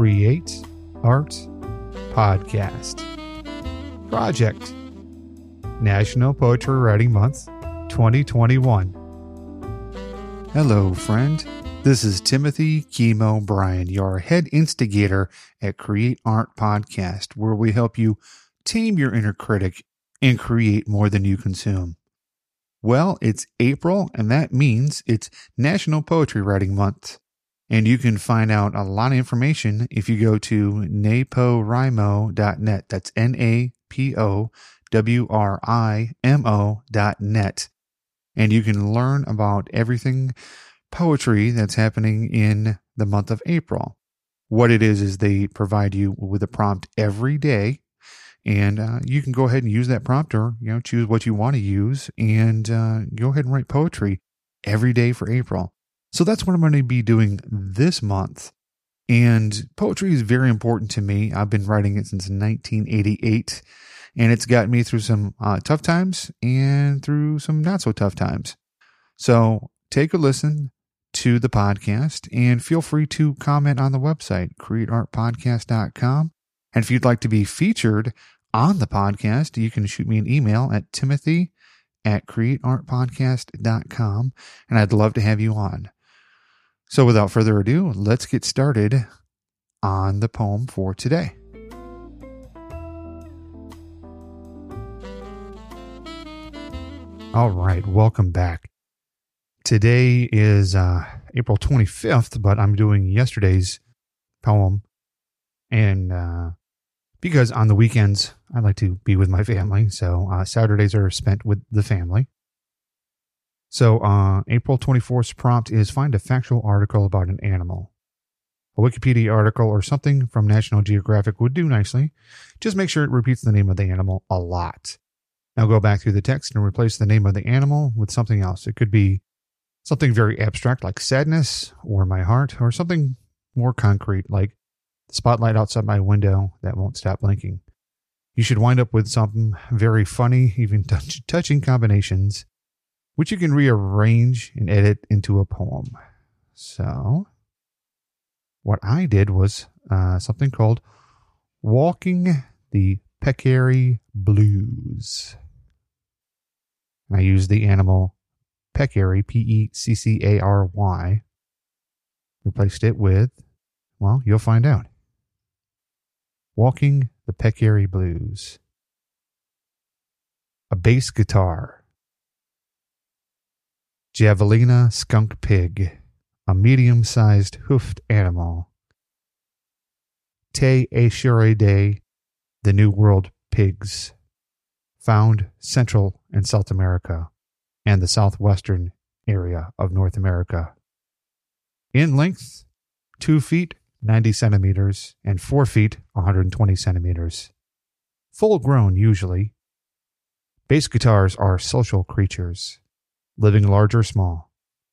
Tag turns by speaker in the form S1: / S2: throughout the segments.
S1: Create Art Podcast. Project National Poetry Writing Month 2021. Hello, friend. This is Timothy Chemo Bryan, your head instigator at Create Art Podcast, where we help you tame your inner critic and create more than you consume. Well, it's April, and that means it's National Poetry Writing Month. And you can find out a lot of information if you go to napowrimo.net. That's N A P O W R I M O dot net. And you can learn about everything poetry that's happening in the month of April. What it is, is they provide you with a prompt every day. And uh, you can go ahead and use that prompt or, you know, choose what you want to use and uh, go ahead and write poetry every day for April. So that's what I'm going to be doing this month. And poetry is very important to me. I've been writing it since 1988, and it's got me through some uh, tough times and through some not so tough times. So take a listen to the podcast and feel free to comment on the website, createartpodcast.com. And if you'd like to be featured on the podcast, you can shoot me an email at timothy at createartpodcast.com, and I'd love to have you on. So without further ado, let's get started on the poem for today. All right, welcome back. Today is uh, April 25th, but I'm doing yesterday's poem. And uh, because on the weekends, I like to be with my family. So uh, Saturdays are spent with the family. So, uh, April 24th prompt is find a factual article about an animal. A Wikipedia article or something from National Geographic would do nicely. Just make sure it repeats the name of the animal a lot. Now go back through the text and replace the name of the animal with something else. It could be something very abstract like sadness or my heart, or something more concrete like the spotlight outside my window that won't stop blinking. You should wind up with something very funny, even touch- touching combinations which you can rearrange and edit into a poem. So, what I did was uh, something called Walking the Peccary Blues. I used the animal peccary, P E C C A R Y. Replaced it with, well, you'll find out. Walking the Peccary Blues. A bass guitar Javelina skunk pig, a medium sized hoofed animal. Tayassuidae, the New World pigs, found Central and South America and the southwestern area of North America. In length, 2 feet 90 centimeters and 4 feet 120 centimeters. Full grown usually. Bass guitars are social creatures living large or small,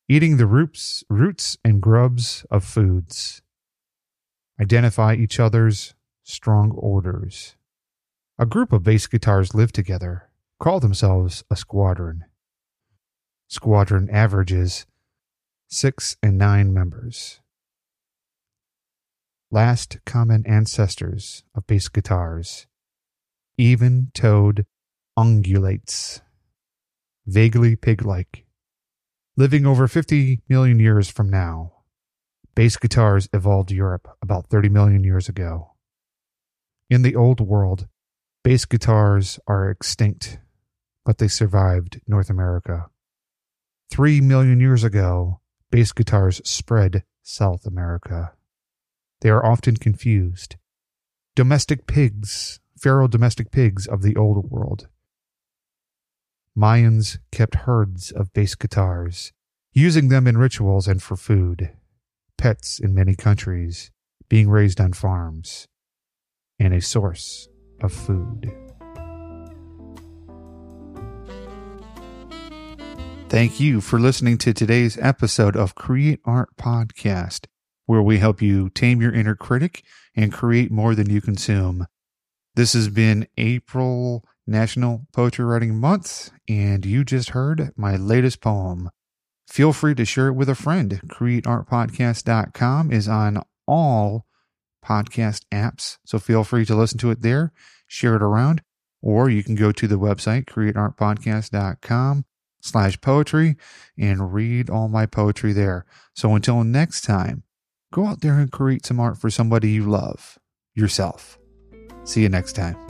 S1: eating the roots, roots and grubs of foods. Identify each other's strong orders. A group of bass guitars live together, call themselves a squadron. Squadron averages six and nine members. Last common ancestors of bass guitars, even toed ungulates vaguely pig like. Living over 50 million years from now, bass guitars evolved Europe about 30 million years ago. In the old world, bass guitars are extinct, but they survived North America. Three million years ago, bass guitars spread South America. They are often confused. Domestic pigs, feral domestic pigs of the old world, Mayans kept herds of bass guitars, using them in rituals and for food, pets in many countries, being raised on farms, and a source of food. Thank you for listening to today's episode of Create Art Podcast, where we help you tame your inner critic and create more than you consume. This has been April National Poetry Writing Month, and you just heard my latest poem. Feel free to share it with a friend. CreateArtPodcast.com is on all podcast apps. So feel free to listen to it there, share it around, or you can go to the website, createartpodcast.com slash poetry and read all my poetry there. So until next time, go out there and create some art for somebody you love, yourself. See you next time.